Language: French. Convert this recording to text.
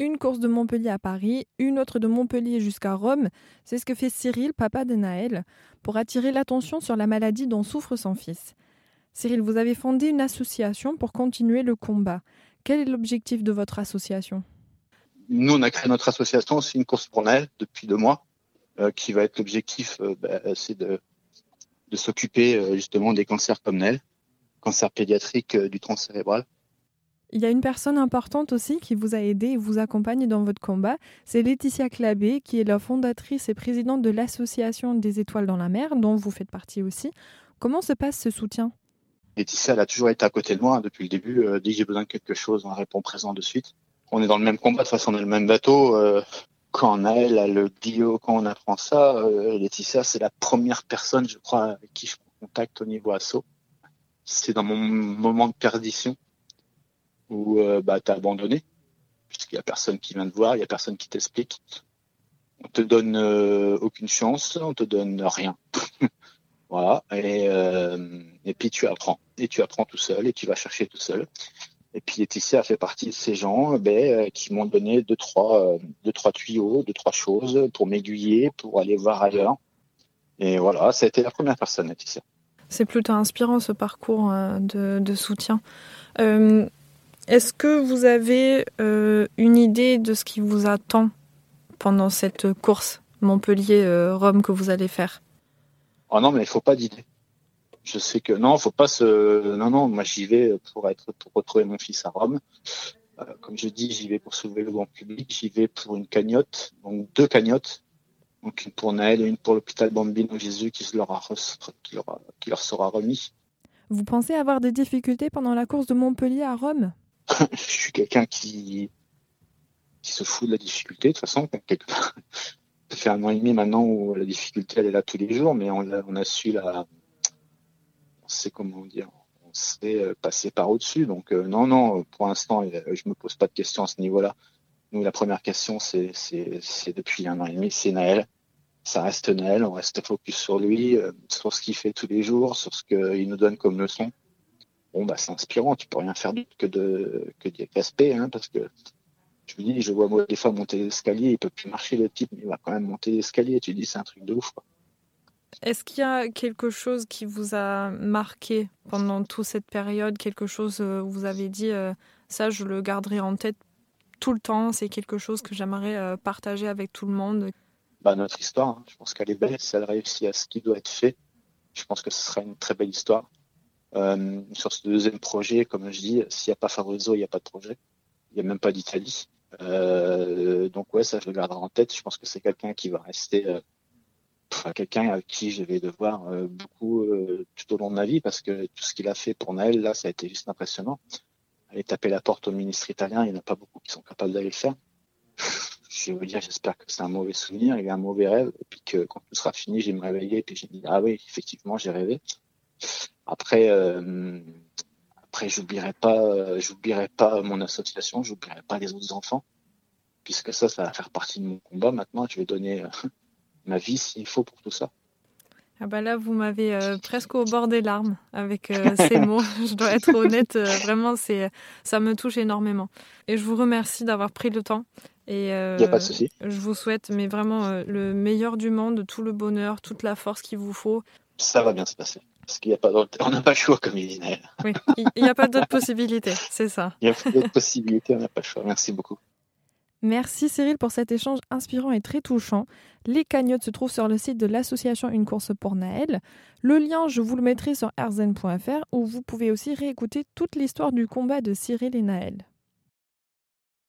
Une course de Montpellier à Paris, une autre de Montpellier jusqu'à Rome. C'est ce que fait Cyril, papa de Naël, pour attirer l'attention sur la maladie dont souffre son fils. Cyril, vous avez fondé une association pour continuer le combat. Quel est l'objectif de votre association? Nous, on a créé notre association, c'est une course pour Naël depuis deux mois, euh, qui va être l'objectif, euh, bah, c'est de, s'occuper euh, justement des cancers comme Naël, cancer pédiatrique du tronc cérébral. Il y a une personne importante aussi qui vous a aidé et vous accompagne dans votre combat. C'est Laetitia Clabé, qui est la fondatrice et présidente de l'Association des étoiles dans la mer, dont vous faites partie aussi. Comment se passe ce soutien? Laetitia, elle a toujours été à côté de moi hein, depuis le début. Euh, dès que j'ai besoin de quelque chose, on répond présent de suite. On est dans le même combat, de toute façon, on est le même bateau. Euh, quand on a elle, a le bio, quand on apprend ça, euh, Laetitia, c'est la première personne, je crois, avec qui je prends contact au niveau assaut. C'est dans mon moment de perdition où euh, bah, tu as abandonné, puisqu'il n'y a personne qui vient te voir, il n'y a personne qui t'explique. On te donne euh, aucune chance, on te donne rien. voilà, et, euh, et puis tu apprends. Et tu apprends tout seul, et tu vas chercher tout seul. Et puis Laetitia fait partie de ces gens ben, qui m'ont donné deux trois, deux, trois tuyaux, deux, trois choses pour m'aiguiller, pour aller voir ailleurs. Et voilà, ça a été la première personne, Laetitia. C'est plutôt inspirant ce parcours de, de soutien. Euh, est-ce que vous avez euh, une idée de ce qui vous attend pendant cette course Montpellier-Rome que vous allez faire? Oh non, mais il faut pas d'idée. Je sais que non, faut pas se. Non, non, moi j'y vais pour être pour retrouver mon fils à Rome. Euh, comme je dis, j'y vais pour sauver le grand public. J'y vais pour une cagnotte, donc deux cagnottes, donc une pour Naël et une pour l'hôpital Bambino Jésus qui leur, a, qui, leur qui leur sera remis. Vous pensez avoir des difficultés pendant la course de Montpellier à Rome? je suis quelqu'un qui, qui se fout de la difficulté, de toute façon. Ça fait un an et demi maintenant où la difficulté, elle est là tous les jours, mais on a, su la, on sait comment dire, on sait euh, passer par au-dessus. Donc, euh, non, non, pour l'instant, je me pose pas de questions à ce niveau-là. Nous, la première question, c'est depuis un an et demi, c'est Naël. Ça reste Naël, on reste focus sur lui, euh, sur ce qu'il fait tous les jours, sur ce qu'il nous donne comme leçon bon bah c'est inspirant, tu peux rien faire d'autre que de que dire respect, hein, parce que je me dis, je vois moi des fois monter l'escalier, il peut plus marcher le type, mais il va quand même monter l'escalier. Tu dis c'est un truc de ouf. Est-ce qu'il y a quelque chose qui vous a marqué pendant toute cette période, quelque chose euh, où vous avez dit euh, ça, je le garderai en tête tout le temps, c'est quelque chose que j'aimerais euh, partager avec tout le monde? Bah, Notre histoire, hein. je pense qu'elle est belle, si elle réussit à ce qui doit être fait, je pense que ce sera une très belle histoire. Euh, sur ce deuxième projet, comme je dis, s'il n'y a pas Fabrizio, il n'y a pas de projet. Il n'y a même pas d'Italie. Euh, donc ouais, ça je le garderai en tête. Je pense que c'est quelqu'un qui va rester, euh, quelqu'un avec qui je vais devoir euh, beaucoup euh, tout au long de ma vie parce que tout ce qu'il a fait pour Naël là, ça a été juste impressionnant. Aller taper la porte au ministre italien, il n'y en a pas beaucoup qui sont capables d'aller le faire. je vais vous dire, j'espère que c'est un mauvais souvenir, il y a un mauvais rêve, et puis que quand tout sera fini, j'ai me réveiller, et puis j'ai dit ah oui, effectivement, j'ai rêvé. Après, euh, après, j'oublierai pas, j'oublierai pas mon association, j'oublierai pas les autres enfants, puisque ça, ça va faire partie de mon combat. Maintenant, je vais donner euh, ma vie s'il faut pour tout ça. Ah bah là, vous m'avez euh, presque au bord des larmes avec ces mots. je dois être honnête, vraiment, c'est, ça me touche énormément. Et je vous remercie d'avoir pris le temps. Et a pas de souci. Je vous souhaite, mais vraiment le meilleur du monde, tout le bonheur, toute la force qu'il vous faut. Ça va bien se passer. Parce qu'il n'y a pas on n'a pas le choix, comme il dit Oui, il n'y a pas d'autres possibilités, c'est ça. Il n'y a pas d'autres possibilités, on n'a pas le choix. Merci beaucoup. Merci Cyril pour cet échange inspirant et très touchant. Les cagnottes se trouvent sur le site de l'association Une course pour Naël. Le lien, je vous le mettrai sur erzen.fr où vous pouvez aussi réécouter toute l'histoire du combat de Cyril et Naël.